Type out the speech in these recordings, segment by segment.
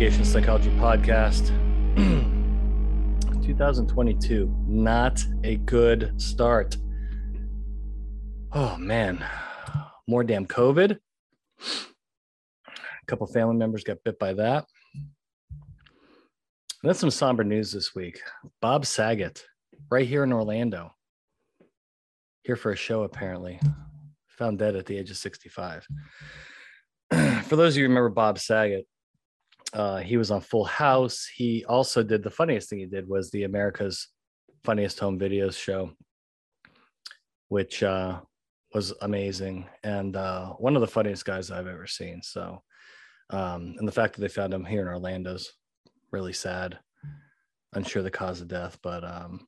Psychology Podcast. 2022, not a good start. Oh man, more damn COVID. A couple family members got bit by that. That's some somber news this week. Bob Saget, right here in Orlando, here for a show apparently, found dead at the age of 65. for those of you who remember Bob Saget, uh, he was on Full House. He also did the funniest thing he did was the America's Funniest Home Videos show, which uh, was amazing and uh, one of the funniest guys I've ever seen. So, um, and the fact that they found him here in Orlando's really sad. Unsure the cause of death, but um,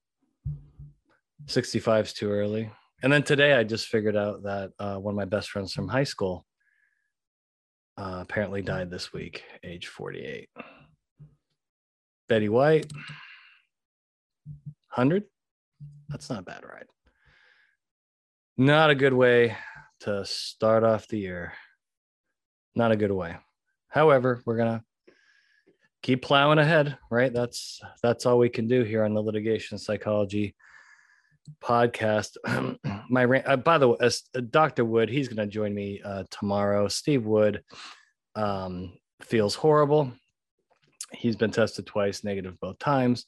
65 is too early. And then today I just figured out that uh, one of my best friends from high school uh, apparently died this week, age 48. Betty White, 100. That's not a bad ride. Not a good way to start off the year. Not a good way. However, we're gonna keep plowing ahead, right? That's that's all we can do here on the litigation psychology podcast. My uh, by the way, uh, Dr. Wood, he's going to join me uh, tomorrow. Steve Wood um, feels horrible. He's been tested twice, negative both times.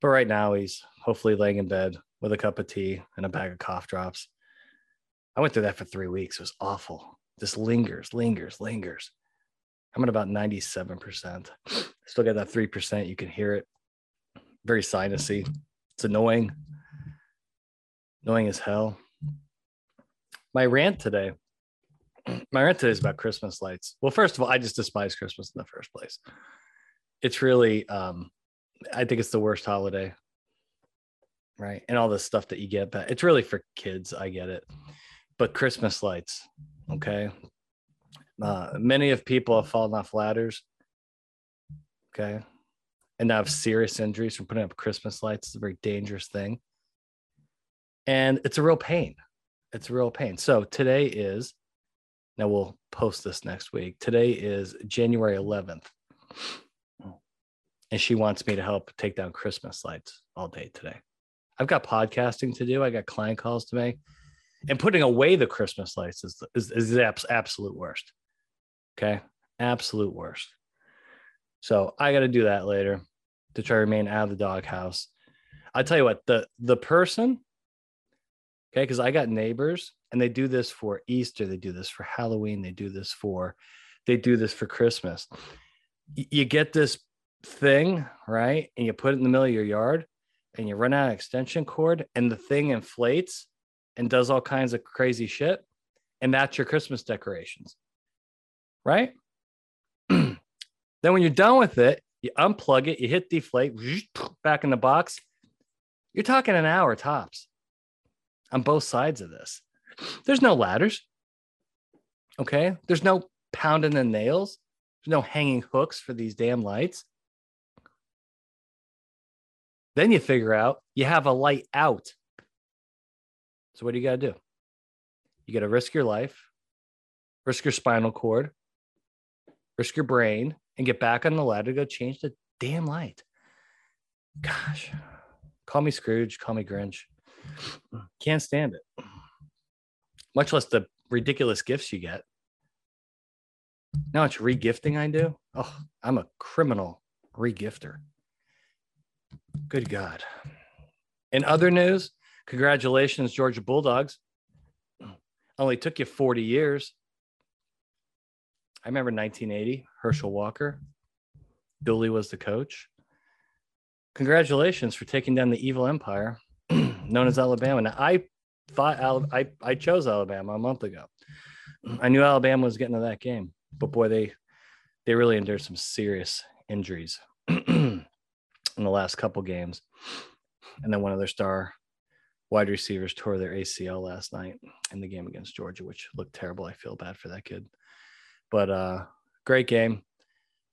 But right now, he's hopefully laying in bed with a cup of tea and a bag of cough drops. I went through that for three weeks. It was awful. Just lingers, lingers, lingers. I'm at about 97%. Still got that 3%. You can hear it. Very sinusy. It's annoying annoying as hell. My rant today, my rant today is about Christmas lights. Well, first of all, I just despise Christmas in the first place. It's really, um, I think it's the worst holiday, right? And all the stuff that you get back. It's really for kids. I get it, but Christmas lights, okay. Uh, many of people have fallen off ladders, okay, and now have serious injuries from putting up Christmas lights. It's a very dangerous thing and it's a real pain. It's a real pain. So today is, now we'll post this next week. Today is January 11th. And she wants me to help take down Christmas lights all day today. I've got podcasting to do, I got client calls to make. And putting away the Christmas lights is, is, is the absolute worst. Okay. Absolute worst. So I got to do that later to try to remain out of the doghouse. I tell you what, the the person Okay. Because I got neighbors and they do this for Easter, they do this for Halloween, they do this for they do this for Christmas. You get this thing, right? And you put it in the middle of your yard and you run out of extension cord and the thing inflates and does all kinds of crazy shit. And that's your Christmas decorations. Right? then when you're done with it, you unplug it, you hit deflate, back in the box. You're talking an hour tops on both sides of this. There's no ladders. Okay. There's no pounding the nails. There's no hanging hooks for these damn lights. Then you figure out you have a light out. So what do you got to do? You got to risk your life, risk your spinal cord, risk your brain, and get back on the ladder to go change the damn light. Gosh, call me Scrooge, call me Grinch. Can't stand it. Much less the ridiculous gifts you get. Now it's regifting I do. Oh, I'm a criminal regifter. Good God. In other news, congratulations, Georgia Bulldogs. Only took you 40 years. I remember 1980, Herschel Walker. Dooley was the coach. Congratulations for taking down the evil empire known as Alabama. Now, I thought I, I chose Alabama a month ago. I knew Alabama was getting to that game, but boy, they they really endured some serious injuries in the last couple games. And then one of their star wide receivers tore their ACL last night in the game against Georgia, which looked terrible. I feel bad for that kid. But uh great game.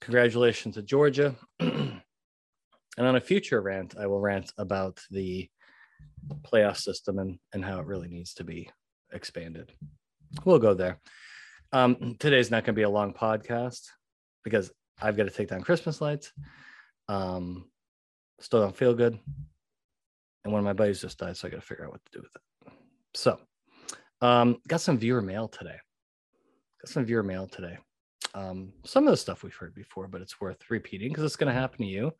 Congratulations to Georgia. and on a future rant, I will rant about the playoff system and and how it really needs to be expanded. We'll go there. Um, today's not going to be a long podcast because I've got to take down Christmas lights. Um, still don't feel good. And one of my buddies just died, so I got to figure out what to do with it. So, um, got some viewer mail today. Got some viewer mail today. Um, some of the stuff we've heard before, but it's worth repeating because it's going to happen to you.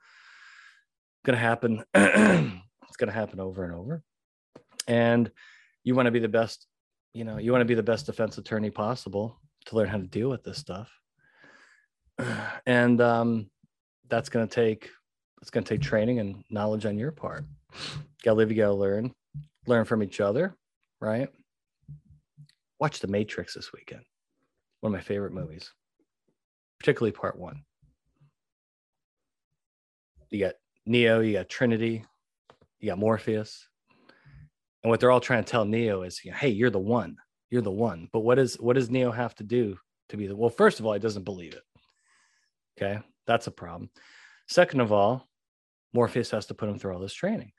Going to happen. it's going to happen over and over. And you want to be the best. You know, you want to be the best defense attorney possible to learn how to deal with this stuff. And um, that's going to take it's going to take training and knowledge on your part. Got to live. You got to learn. Learn from each other, right? Watch The Matrix this weekend. One of my favorite movies particularly part one. You got Neo, you got Trinity, you got Morpheus. And what they're all trying to tell Neo is, hey, you're the one. You're the one. But what is what does Neo have to do to be the well? First of all, he doesn't believe it. Okay. That's a problem. Second of all, Morpheus has to put him through all this training.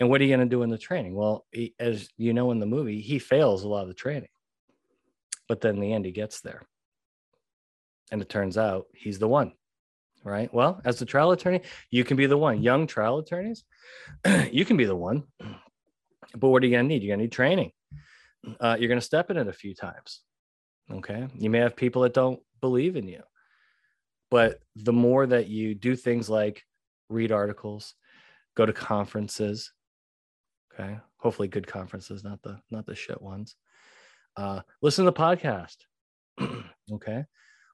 And what are you going to do in the training? Well, he, as you know in the movie, he fails a lot of the training. But then in the end, he gets there and it turns out he's the one right? Well as a trial attorney you can be the one young trial attorneys you can be the one. But what are you going to need? You're going to need training. Uh, you're going to step in it a few times okay? You may have people that don't believe in you but the more that you do things like read articles go to conferences okay? Hopefully good conferences not the not the shit ones. Uh, listen to the podcast okay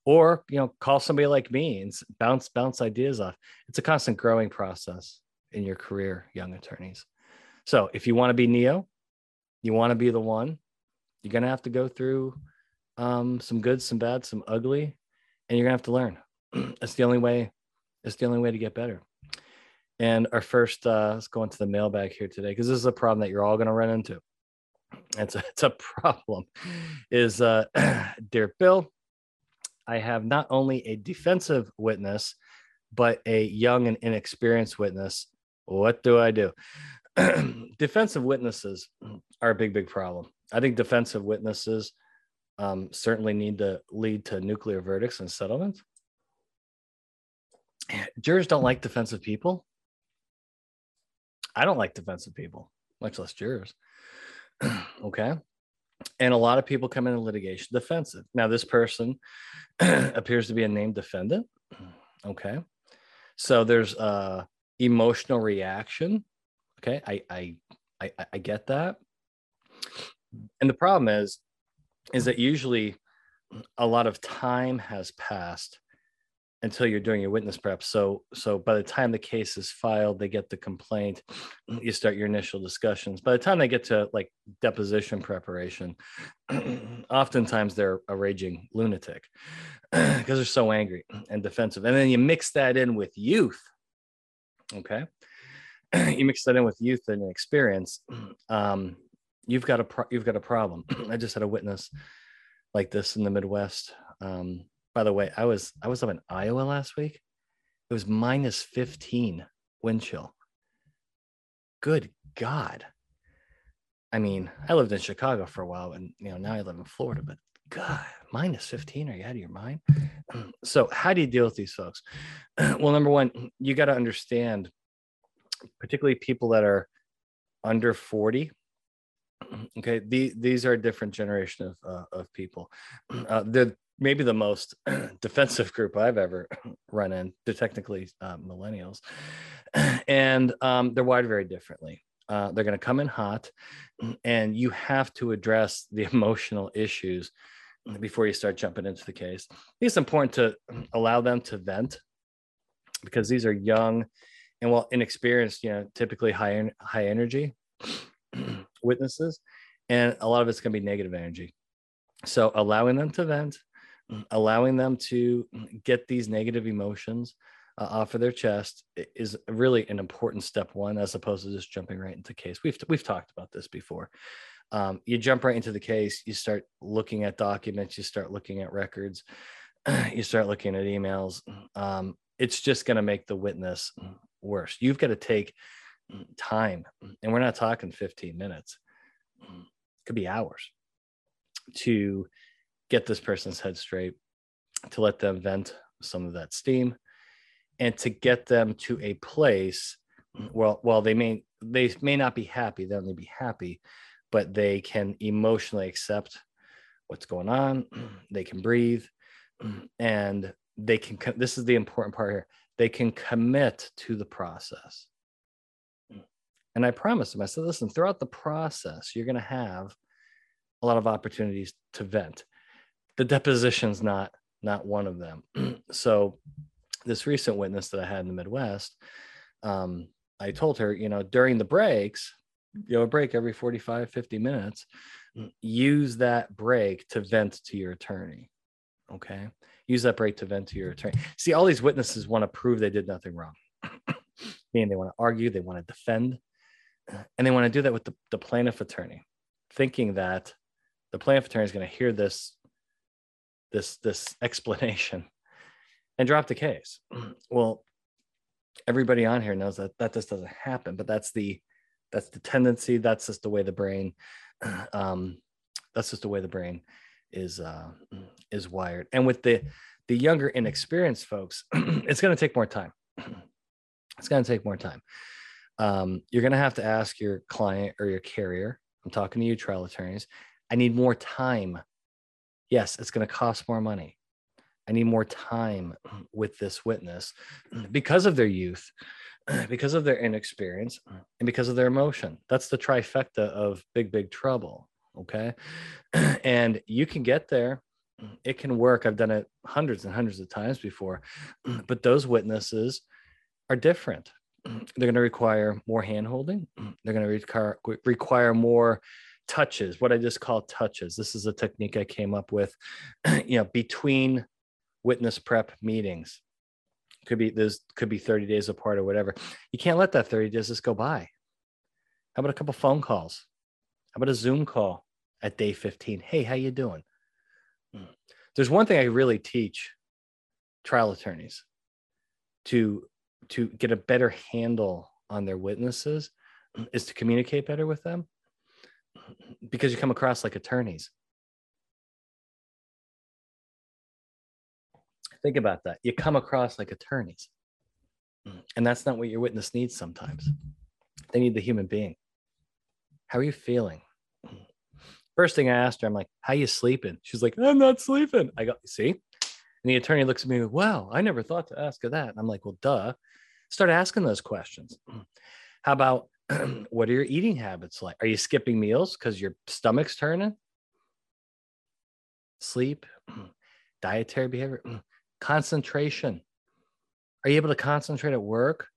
or you know call somebody like me and bounce bounce ideas off. It's a constant growing process in your career young attorneys. So if you want to be neo you want to be the one you're going to have to go through um, some good some bad some ugly and you're going to have to learn. It's the only way it's the only way to get better. And our first uh, let's go into the mailbag here today because this is a problem that you're all going to run into. It's a, it's a problem is uh, dear bill I have not only a defensive witness, but a young and inexperienced witness. What do I do? defensive witnesses are a big, big problem. I think defensive witnesses um, certainly need to lead to nuclear verdicts and settlements. Jurors don't like defensive people. I don't like defensive people, much less jurors. okay and a lot of people come into litigation defensive. Now, this person appears to be a named defendant. Okay. So there's a emotional reaction. Okay. I, I, I, I get that. And the problem is, is that usually a lot of time has passed until you're doing your witness prep. So so by the time the case is filed, they get the complaint, you start your initial discussions. By the time they get to like deposition preparation, oftentimes they're a raging lunatic because they're so angry and defensive. And then you mix that in with youth. Okay. you mix that in with youth and experience. Um, you've got a pro- you've got a problem. I just had a witness like this in the Midwest. Um, by the way, I was I was up in Iowa last week. It was minus 15 wind chill. Good God. I mean, I lived in Chicago for a while and you know now I live in Florida, but God, minus 15. Are you out of your mind? So, how do you deal with these folks? Well, number one, you got to understand, particularly people that are under 40. Okay, the, these are a different generation of, uh, of people. Uh, the maybe the most defensive group I've ever run in. They're technically uh, millennials, and um, they're wired very differently. Uh, they're going to come in hot, and you have to address the emotional issues before you start jumping into the case. It's important to allow them to vent because these are young and well inexperienced, you know, typically high high energy witnesses, and a lot of it's going to be negative energy. So allowing them to vent, allowing them to get these negative emotions uh, off of their chest is really an important step one as opposed to just jumping right into case. We've we've talked about this before. Um, you jump right into the case you start looking at documents you start looking at records you start looking at emails um, it's just going to make the witness worse. You've got to take time and we're not talking 15 minutes it could be hours to get this person's head straight, to let them vent some of that steam and to get them to a place well while they may they may not be happy they'll only be happy but they can emotionally accept what's going on they can breathe and they can this is the important part here they can commit to the process. And i promised them i said listen throughout the process you're going to have a lot of opportunities to vent the deposition's not not one of them. So this recent witness that i had in the midwest um, i told her you know during the breaks you know a break every 45 50 minutes use that break to vent to your attorney okay? Use that break to vent to your attorney. See all these witnesses want to prove they did nothing wrong. Meaning they want to argue they want to defend and they want to do that with the, the plaintiff attorney thinking that the plaintiff attorney is going to hear this this this explanation and drop the case. Well everybody on here knows that that just doesn't happen but that's the that's the tendency. That's just the way the brain um that's just the way the brain is uh is wired. And with the the younger inexperienced folks it's going to take more time. It's going to take more time. Um you're going to have to ask your client or your carrier i'm talking to you trial attorneys. I need more time yes it's going to cost more money i need more time with this witness because of their youth because of their inexperience and because of their emotion. That's the trifecta of big, big trouble. Okay. And you can get there. It can work. I've done it hundreds and hundreds of times before, but those witnesses are different. They're going to require more hand holding. They're going to require, require more touches, what I just call touches. This is a technique I came up with, you know, between witness prep meetings. Could be there's could be 30 days apart or whatever. You can't let that 30 days just go by. How about a couple phone calls? How about a zoom call at day 15 hey how you doing? Hmm. there's one thing i really teach trial attorneys to to get a better handle on their witnesses is to communicate better with them because you come across like attorneys Think about that. You come across like attorneys. And that's not what your witness needs sometimes. They need the human being. How are you feeling? First thing I asked her, I'm like, how you sleeping? She's like, I'm not sleeping. I go, see? And the attorney looks at me, wow, I never thought to ask her that. And I'm like, well, duh. Start asking those questions. How about what are your eating habits like? Are you skipping meals because your stomach's turning? Sleep, dietary behavior concentration. Are you able to concentrate at work?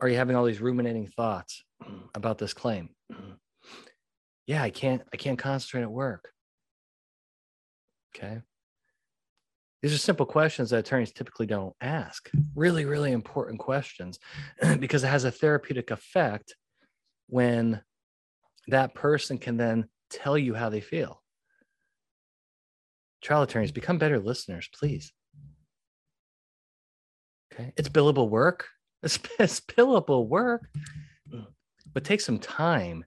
Are you having all these ruminating thoughts about this claim? Yeah, I can't I can't concentrate at work. Okay. These are simple questions that attorneys typically don't ask. Really, really important questions because it has a therapeutic effect when that person can then tell you how they feel. Trial attorneys, become better listeners, please. Okay. It's billable work. It's, it's billable work, but take some time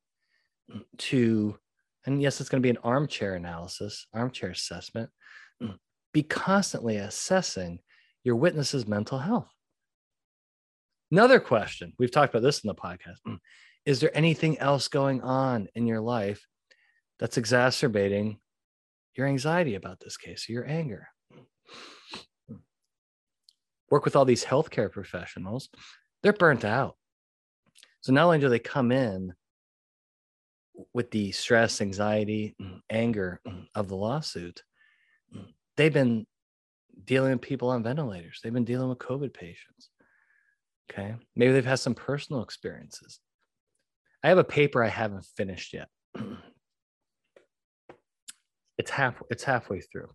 to, and yes, it's going to be an armchair analysis, armchair assessment. Be constantly assessing your witness's mental health. Another question we've talked about this in the podcast is there anything else going on in your life that's exacerbating your anxiety about this case your anger? work with all these healthcare professionals, they're burnt out. So not only do they come in with the stress, anxiety, anger of the lawsuit, they've been dealing with people on ventilators. They've been dealing with COVID patients. Okay. Maybe they've had some personal experiences. I have a paper I haven't finished yet. It's half it's halfway through.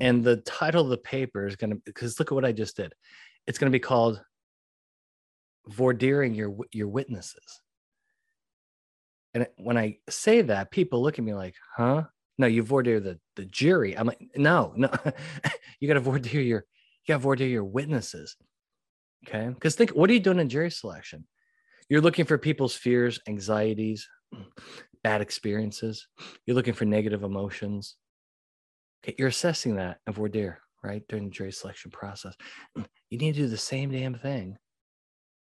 And the title of the paper is going to, because look at what I just did. It's going to be called Vordeering Your, your Witnesses. And when I say that, people look at me like, huh? No, you voir dire the, the jury. I'm like, no, no, you got to voir dire your, you got to voir dire your witnesses. Okay. Because think, what are you doing in jury selection? You're looking for people's fears, anxieties, bad experiences. You're looking for negative emotions. Okay, you're assessing that of voir dire, right? During the jury selection process. You need to do the same damn thing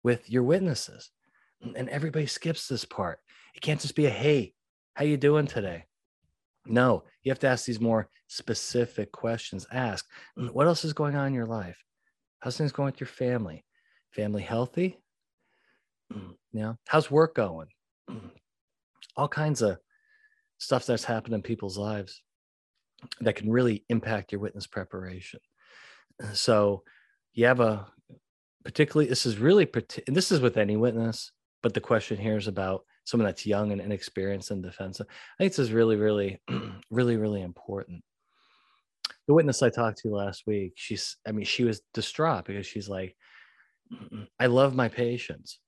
with your witnesses. And everybody skips this part. It can't just be a hey, how you doing today? No, you have to ask these more specific questions. Ask, what else is going on in your life? How's things going with your family? Family healthy? Mm. You know, how's work going? Mm. All kinds of stuff that's happened in people's lives that can really impact your witness preparation. So you have a particularly, this is really, and this is with any witness, but the question here is about someone that's young and inexperienced in defense. I think this is really, really, really, really important. The witness I talked to last week, she's, I mean, she was distraught because she's like, I love my patients.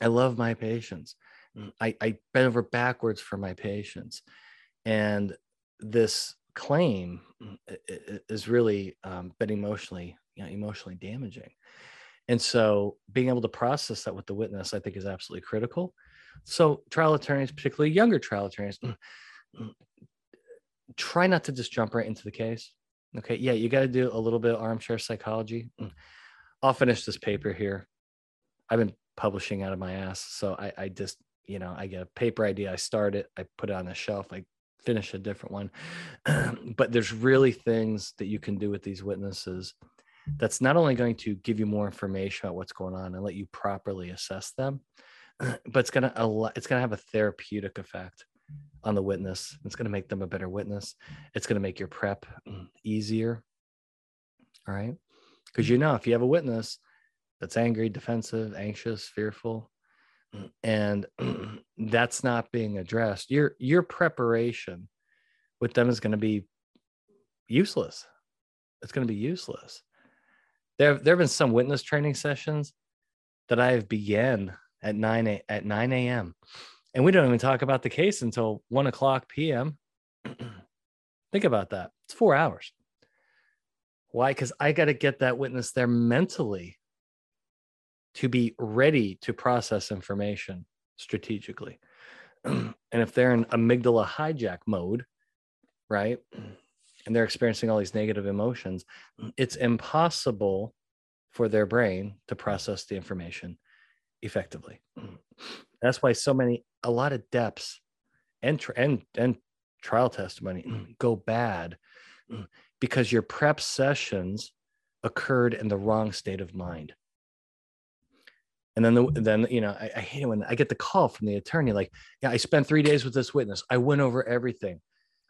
I love my patients. Mm. I, I bent over backwards for my patients. And this claim mm, is really um, been emotionally, you know, emotionally damaging. And so being able to process that with the witness, I think is absolutely critical. So trial attorneys, particularly younger trial attorneys, mm, try not to just jump right into the case. Okay. Yeah, you got to do a little bit of armchair psychology. I'll finish this paper here. I've been publishing out of my ass. So I, I just, you know, I get a paper idea, I start it, I put it on the shelf, I finish a different one. but there's really things that you can do with these witnesses that's not only going to give you more information about what's going on and let you properly assess them, but it's gonna it's gonna have a therapeutic effect on the witness. It's gonna make them a better witness. It's gonna make your prep mm, easier. All right, because you know if you have a witness that's angry, defensive, anxious, fearful, mm, and that's not being addressed, your your preparation with them is going to be useless. It's going to be useless. There, there have been some witness training sessions that I have began at 9 a, at 9 a.m. And we don't even talk about the case until 1 o'clock p.m. Think about that. It's four hours. Why? Because I got to get that witness there mentally to be ready to process information strategically. and if they're in amygdala hijack mode, right, and they're experiencing all these negative emotions, it's impossible for their brain to process the information effectively. That's why so many, a lot of depths and and and trial testimony go bad because your prep sessions occurred in the wrong state of mind. And then, the, then you know, I, I hate it when I get the call from the attorney, like, "Yeah, I spent three days with this witness. I went over everything.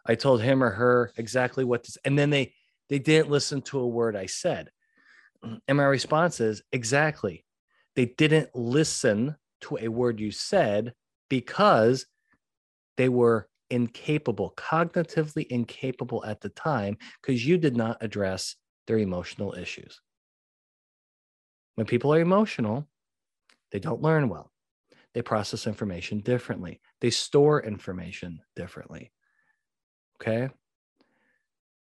I told him or her exactly what to." And then they they didn't listen to a word I said. And my response is exactly they didn't listen to a word you said because they were incapable, cognitively incapable at the time, because you did not address their emotional issues. When people are emotional, they don't learn well. They process information differently. They store information differently. Okay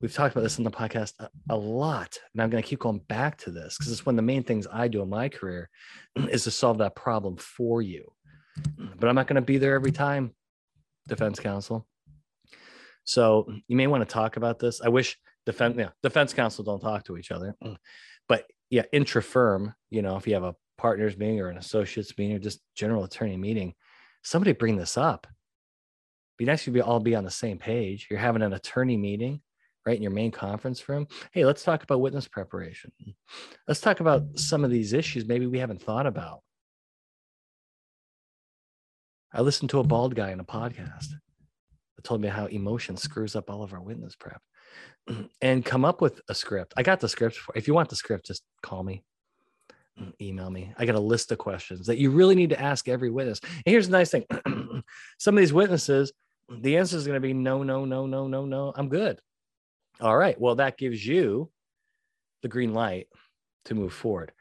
we've talked about this in the podcast a, a lot and i'm going to keep going back to this because it's one of the main things i do in my career is to solve that problem for you but i'm not going to be there every time defense counsel so you may want to talk about this i wish defense yeah, defense counsel don't talk to each other but yeah intra firm you know if you have a partners meeting or an associates meeting or just general attorney meeting somebody bring this up. Be nice to be all be on the same page. You're having an attorney meeting right in your main conference room. Hey let's talk about witness preparation. Let's talk about some of these issues maybe we haven't thought about. I listened to a bald guy in a podcast that told me how emotion screws up all of our witness prep. And come up with a script. I got the script for if you want the script just call me email me i got a list of questions that you really need to ask every witness and here's the nice thing some of these witnesses the answer is going to be no no no no no no i'm good all right. Well, that gives you the green light to move forward.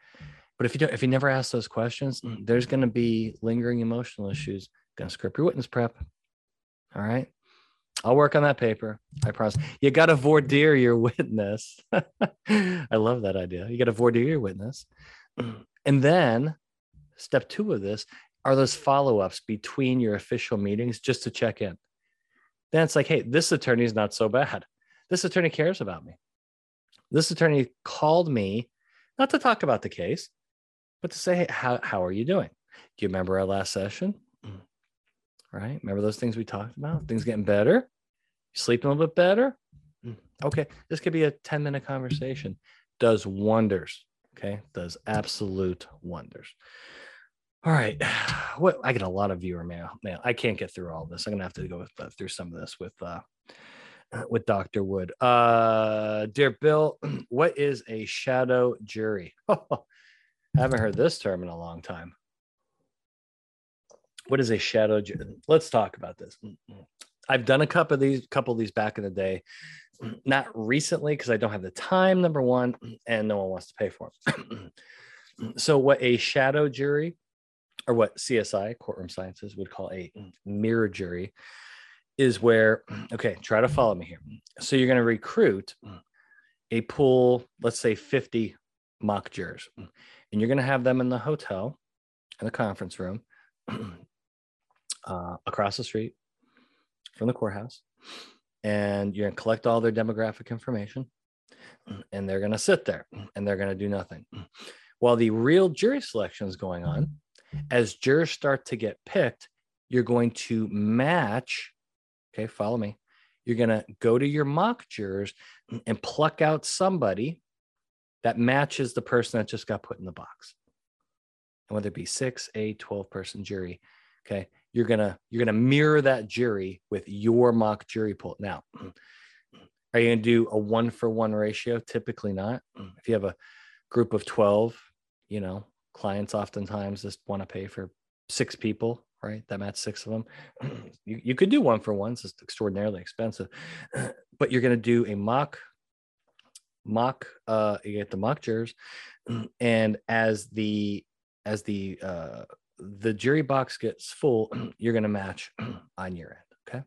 But if you don't, if you never ask those questions, mm, there's going to be lingering emotional issues. Going to script your witness prep. All right. I'll work on that paper. I promise. You got to voir dire your witness. I love that idea. You got to voir dire your witness. And then step two of this are those follow ups between your official meetings just to check in. Then it's like, hey, this attorney is not so bad this attorney cares about me. This attorney called me not to talk about the case, but to say, hey, how, how are you doing? Do you remember our last session? Right? Remember those things we talked about? Things getting better? You sleeping a little bit better? Okay. This could be a 10 minute conversation. Does wonders. Okay. Does absolute wonders. All right. What I get a lot of viewer mail. Mail. I can't get through all this. I'm gonna have to go with, uh, through some of this with uh with Dr. Wood. Uh dear Bill, what is a shadow jury? I haven't heard this term in a long time. What is a shadow jury? Let's talk about this. I've done a couple of these, couple of these back in the day, not recently because I don't have the time. Number one, and no one wants to pay for them. so, what a shadow jury, or what CSI courtroom sciences would call a mirror jury, is where okay, try to follow me here. So you're going to recruit a pool, let's say 50 mock jurors, and you're going to have them in the hotel, in the conference room, uh, across the street from the courthouse and you're going to collect all their demographic information and they're going to sit there and they're going to do nothing. While the real jury selection is going on as jurors start to get picked you're going to match okay follow me you're going to go to your mock jurors and pluck out somebody that matches the person that just got put in the box. And whether it be six eight 12 person jury okay you're gonna you're gonna mirror that jury with your mock jury pool. Now are you gonna do a one for one ratio? Typically not. If you have a group of 12 you know clients oftentimes just want to pay for six people right? That match six of them. You, you could do one for one it's extraordinarily expensive. But you're going to do a mock mock uh you get the mock jurors and as the as the uh the jury box gets full, you're going to match on your end.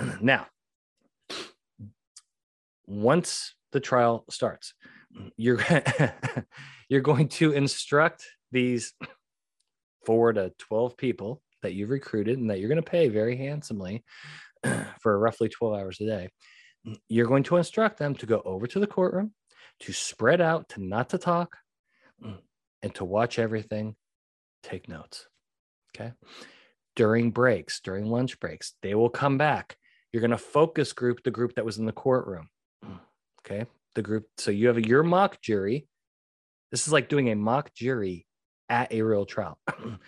Okay. Now, once the trial starts, you're you're going to instruct these four to 12 people that you've recruited and that you're going to pay very handsomely for roughly 12 hours a day. You're going to instruct them to go over to the courtroom, to spread out, to not to talk, and to watch everything take notes. Okay. During breaks, during lunch breaks, they will come back. You're going to focus group the group that was in the courtroom. Okay. The group. So you have your mock jury. This is like doing a mock jury at a real trial.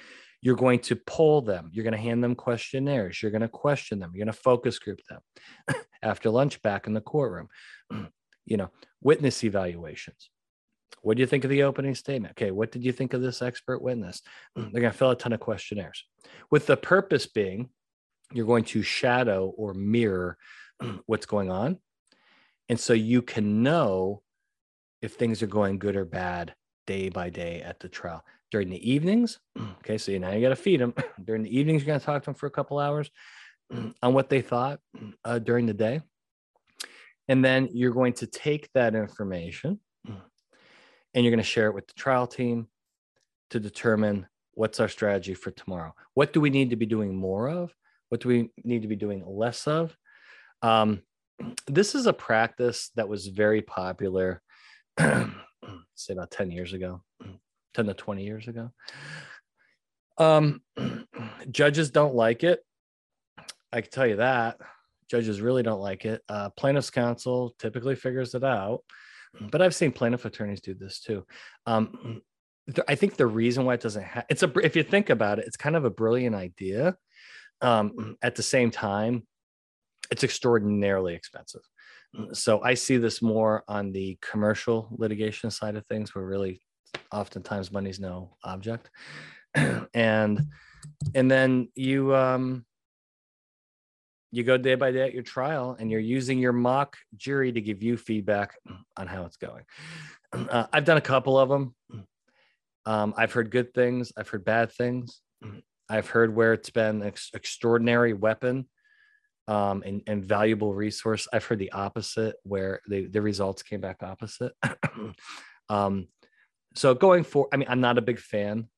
you're going to poll them. You're going to hand them questionnaires. You're going to question them. You're going to focus group them after lunch back in the courtroom. you know, witness evaluations. What do you think of the opening statement? Okay, what did you think of this expert witness? Hmm, they're going to fill a ton of questionnaires with the purpose being you're going to shadow or mirror hmm, what's going on. And so you can know if things are going good or bad day by day at the trial. During the evenings, hmm, okay, so now you got to feed them. During the evenings, you're going to talk to them for a couple hours on what they thought uh, during the day. And then you're going to take that information and you're going to share it with the trial team to determine what's our strategy for tomorrow. What do we need to be doing more of? What do we need to be doing less of? Um, this is a practice that was very popular, say about 10 years ago, 10 to 20 years ago. Um, judges don't like it. I can tell you that. Judges really don't like it. Uh, plaintiff's counsel typically figures it out but I've seen plaintiff attorneys do this too. Um, I think the reason why it doesn't have it's a if you think about it, it's kind of a brilliant idea. Um, at the same time, it's extraordinarily expensive. So I see this more on the commercial litigation side of things, where really oftentimes money's no object, and and then you um, you go day by day at your trial and you're using your mock jury to give you feedback on how it's going. Uh, I've done a couple of them. Um, I've heard good things, I've heard bad things. I've heard where it's been an ex- extraordinary weapon um, and, and, valuable resource. I've heard the opposite, where the, the results came back opposite. um, so going for, I mean, I'm not a big fan.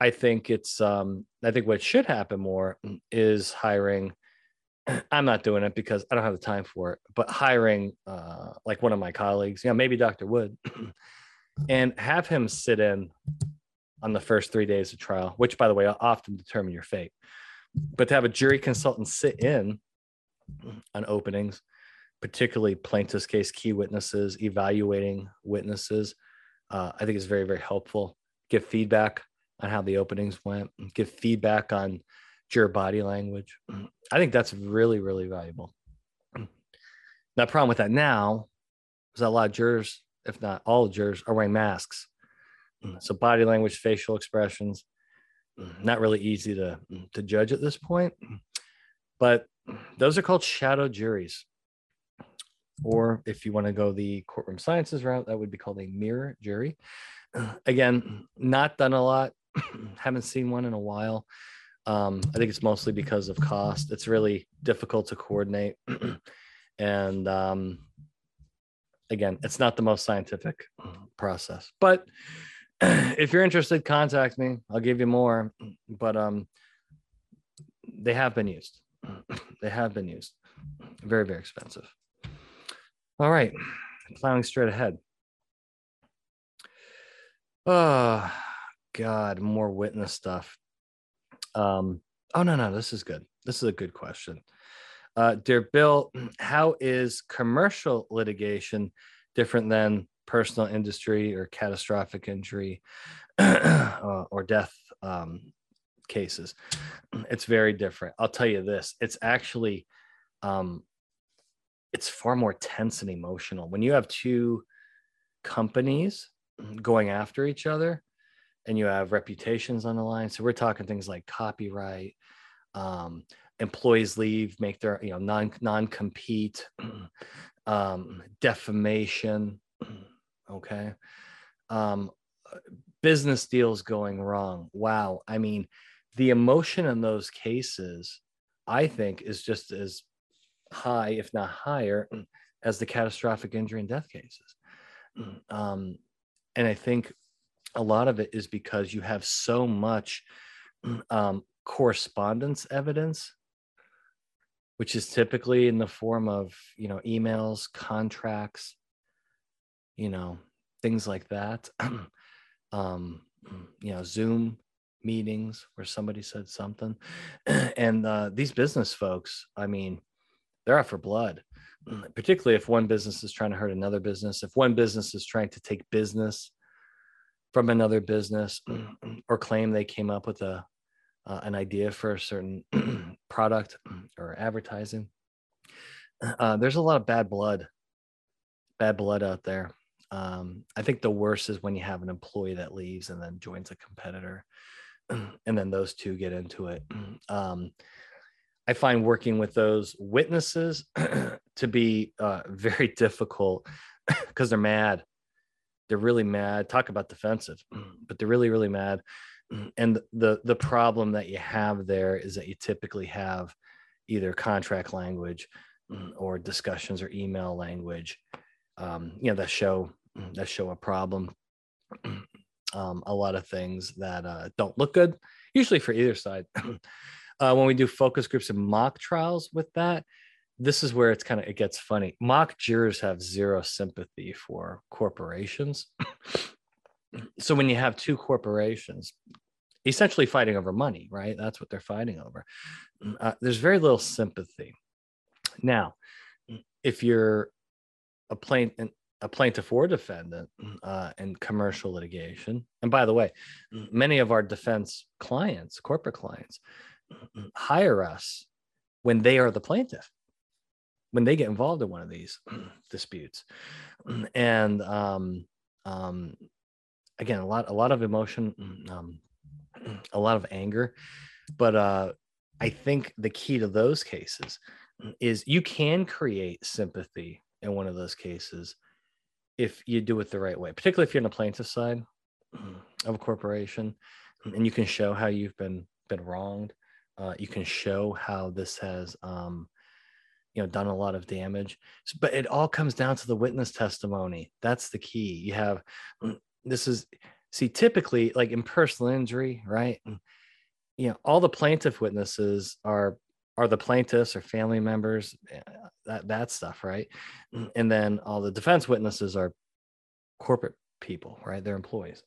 I think it's, um, I think what should happen more is hiring I'm not doing it because I don't have the time for it. But hiring uh, like one of my colleagues, you know, maybe Dr. Wood, and have him sit in on the first three days of trial, which, by the way, often determine your fate. But to have a jury consultant sit in on openings, particularly plaintiff's case key witnesses, evaluating witnesses, uh, I think is very, very helpful. Give feedback on how the openings went, give feedback on juror body language. I think that's really, really valuable. Now, problem with that now is that a lot of jurors, if not all jurors, are wearing masks. Mm. So body language, facial expressions, not really easy to, to judge at this point. But those are called shadow juries. Or if you want to go the courtroom sciences route, that would be called a mirror jury. Again, not done a lot. Haven't seen one in a while. Um, I think it's mostly because of cost. It's really difficult to coordinate. and um, again, it's not the most scientific process. But if you're interested, contact me. I'll give you more. But um, they have been used. they have been used. Very, very expensive. All right, plowing straight ahead. Oh, God, more witness stuff. Um, oh, no, no, this is good. This is a good question. Uh, dear Bill, how is commercial litigation different than personal injury or catastrophic injury uh, or death um, cases? It's very different. I'll tell you this it's actually um, it's far more tense and emotional when you have two companies going after each other and you have reputations on the line. So we're talking things like copyright um, employees leave make their you know non non compete um, defamation okay? Um, business deals going wrong. Wow. I mean the emotion in those cases i think is just as high, if not higher, as the catastrophic injury and death cases. Um, and I think a lot of it is because you have so much um, correspondence evidence, which is typically in the form of you know emails, contracts, you know things like that. um, you know Zoom meetings where somebody said something, and uh, these business folks, I mean they're out for blood particularly if one business is trying to hurt another business if one business is trying to take business from another business or claim they came up with a uh, an idea for a certain product or advertising. Uh, there's a lot of bad blood bad blood out there. Um, i think the worst is when you have an employee that leaves and then joins a competitor and then those two get into it. Um, I find working with those witnesses to be uh, very difficult because they're mad. They're really mad. Talk about defensive, but they're really, really mad. And the the problem that you have there is that you typically have either contract language or discussions or email language, um, you know, that show that show a problem. Um, a lot of things that uh, don't look good, usually for either side. uh, when we do focus groups and mock trials with that this is where it's kind of it gets funny. Mock jurors have zero sympathy for corporations. So when you have two corporations essentially fighting over money right? That's what they're fighting over. Mm, uh, there's very little sympathy. Now mm, if you're a plaintiff a plaintiff or defendant mm, uh, in commercial litigation and by the way many of our defense clients corporate clients hire us when they are the plaintiff when they get involved in one of these disputes. And um, um, again a lot a lot of emotion um, a lot of anger. But uh, i think the key to those cases is you can create sympathy in one of those cases if you do it the right way particularly if you're on the plaintiff side of a corporation and you can show how you've been been wronged. Uh, you can show how this has um, you know done a lot of damage but it all comes down to the witness testimony that's the key you have mm, this is see typically like in personal injury right you know all the plaintiff witnesses are are the plaintiffs or family members, eh, that that stuff, right? And then all the defense witnesses are corporate people, right? They're employees.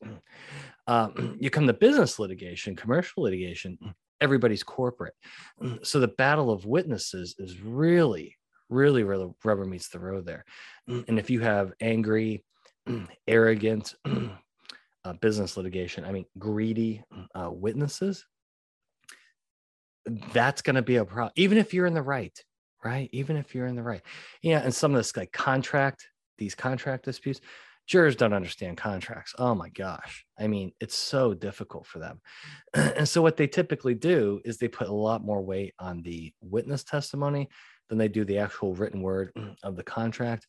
Um, you come to business litigation, commercial litigation, everybody's corporate. So the battle of witnesses is really, really, really rubber meets the road there. And if you have angry, arrogant uh, business litigation, I mean, greedy uh, witnesses, that's going to be a problem, even if you're in the right, right? Even if you're in the right. Yeah. And some of this like contract, these contract disputes, jurors don't understand contracts. Oh my gosh. I mean, it's so difficult for them. and so what they typically do is they put a lot more weight on the witness testimony than they do the actual written word of the contract.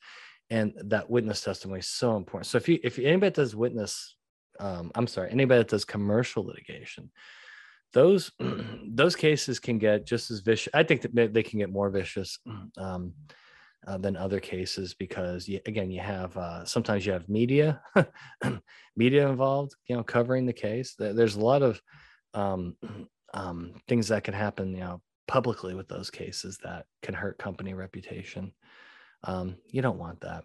And that witness testimony is so important. So if you if anybody does witness, um, I'm sorry, anybody that does commercial litigation, those those cases can get just as vicious. I think that they can get more vicious um, uh, than other cases because you, again, you have uh, sometimes you have media media involved, you know, covering the case. There's a lot of um, um, things that can happen, you know, publicly with those cases that can hurt company reputation. Um, you don't want that,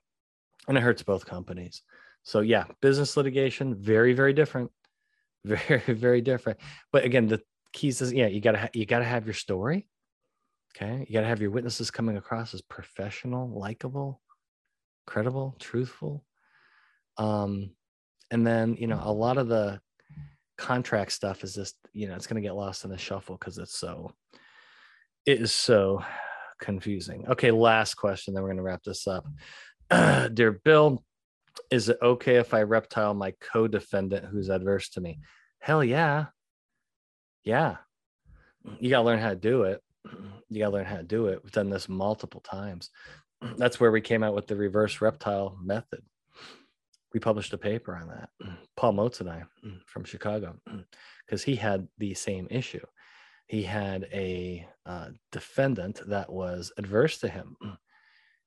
and it hurts both companies. So yeah, business litigation very very different very very different but again the keys is yeah you gotta ha- you gotta have your story okay you gotta have your witnesses coming across as professional likable credible truthful um and then you know a lot of the contract stuff is just you know it's going to get lost in the shuffle because it's so it is so confusing okay last question then we're going to wrap this up Uh, dear bill is it okay if I reptile my co-defendant who's adverse to me? Hell yeah. Yeah. You got to learn how to do it. You got to learn how to do it. We've done this multiple times. That's where we came out with the reverse reptile method. We published a paper on that. Paul Motz and I from Chicago, because he had the same issue. He had a uh, defendant that was adverse to him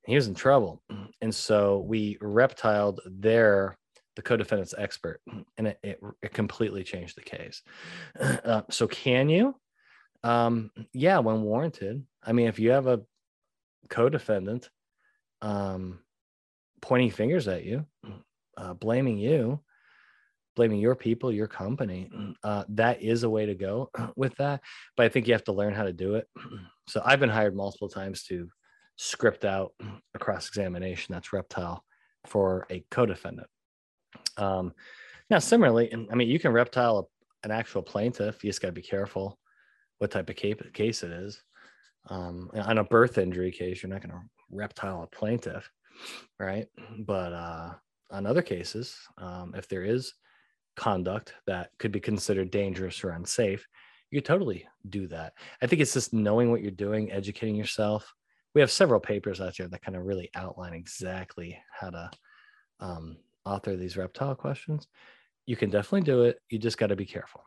he was in trouble. And so we reptiled their the co-defendant's expert, and it, it, it completely changed the case. Uh, so can you? Um, yeah, when warranted. I mean, if you have a co-defendant um, pointing fingers at you, uh, blaming you, blaming your people, your company, uh, that is a way to go with that. But I think you have to learn how to do it. So I've been hired multiple times to script out a cross examination that's reptile for a co-defendant. Um, now, similarly, I mean, you can reptile an actual plaintiff. You just got to be careful what type of case it is. Um, on a birth injury case, you're not going to reptile a plaintiff, right? But uh, on other cases, um, if there is conduct that could be considered dangerous or unsafe, you totally do that. I think it's just knowing what you're doing, educating yourself, we have several papers out there that kind of really outline exactly how to um, author these reptile questions. You can definitely do it. You just got to be careful.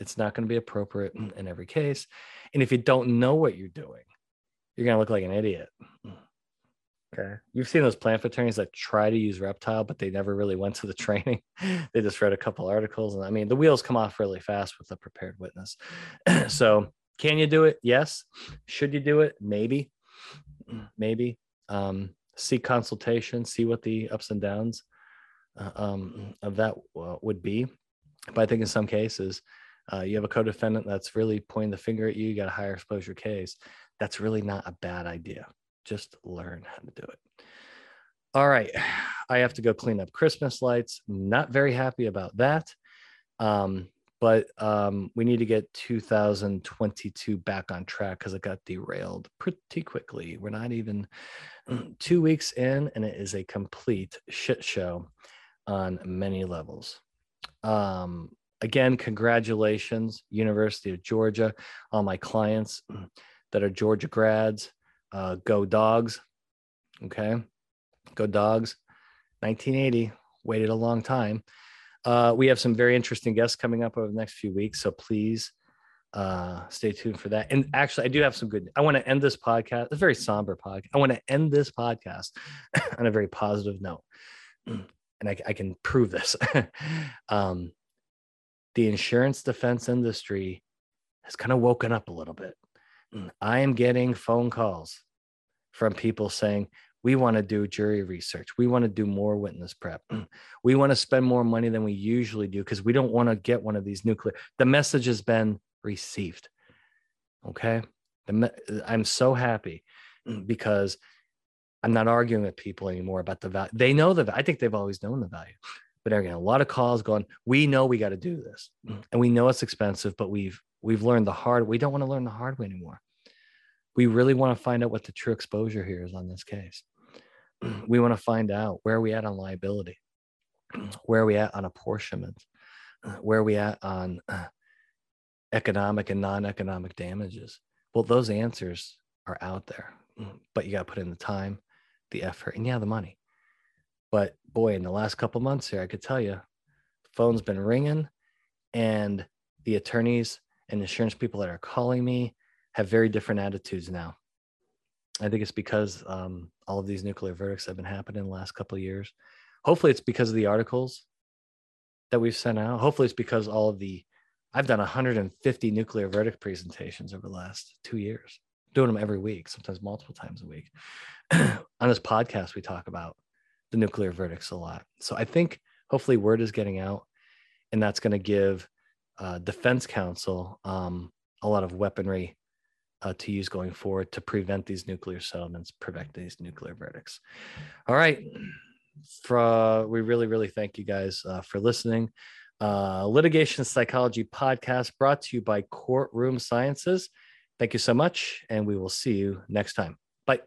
It's not going to be appropriate in, in every case. And if you don't know what you're doing, you're going to look like an idiot. Okay. You've seen those plant attorneys that try to use reptile, but they never really went to the training. they just read a couple articles. And I mean, the wheels come off really fast with a prepared witness. so, can you do it? Yes. Should you do it? Maybe maybe um, seek consultation, see what the ups and downs uh, um, of that uh, would be. But I think in some cases, uh, you have a co-defendant that's really pointing the finger at you. You got a higher exposure case. That's really not a bad idea. Just learn how to do it. All right, I have to go clean up Christmas lights. Not very happy about that. Um, but um, we need to get 2022 back on track because it got derailed pretty quickly. We're not even two weeks in, and it is a complete shit show on many levels. Um, again, congratulations, University of Georgia, all my clients that are Georgia grads. Uh, go dogs. Okay. Go dogs. 1980, waited a long time. Uh, we have some very interesting guests coming up over the next few weeks, so please uh, stay tuned for that. And actually, I do have some good. I want to end this podcast. a very somber podcast. I want to end this podcast on a very positive note, and I, I can prove this. um, the insurance defense industry has kind of woken up a little bit. I am getting phone calls from people saying, we want to do jury research. We want to do more witness prep. We want to spend more money than we usually do because we don't want to get one of these nuclear. The message has been received. Okay. Me- I'm so happy mm, because I'm not arguing with people anymore about the value. They know the I think they've always known the value, but they're a lot of calls going, we know we got to do this. Mm. And we know it's expensive, but we've we've learned the hard. We don't want to learn the hard way anymore. We really want to find out what the true exposure here is on this case. Mm. We want to find out where are we at on liability, where are we at on apportionment, where are we at on uh, economic and non-economic damages. Well, those answers are out there, but you got to put in the time, the effort, and yeah, the money. But boy, in the last couple months here, I could tell you, phone's been ringing, and the attorneys and insurance people that are calling me have very different attitudes now. I think it's because um, all of these nuclear verdicts have been happening in the last couple of years. Hopefully, it's because of the articles that we've sent out. Hopefully, it's because all of the I've done 150 nuclear verdict presentations over the last two years, doing them every week, sometimes multiple times a week. On this podcast, we talk about the nuclear verdicts a lot. So I think hopefully word is getting out, and that's going to give uh, defense counsel um, a lot of weaponry uh, to use going forward to prevent these nuclear settlements, prevent these nuclear verdicts. All right. For, uh, we really, really thank you guys uh, for listening. Uh, Litigation Psychology podcast brought to you by Courtroom Sciences. Thank you so much, and we will see you next time. Bye.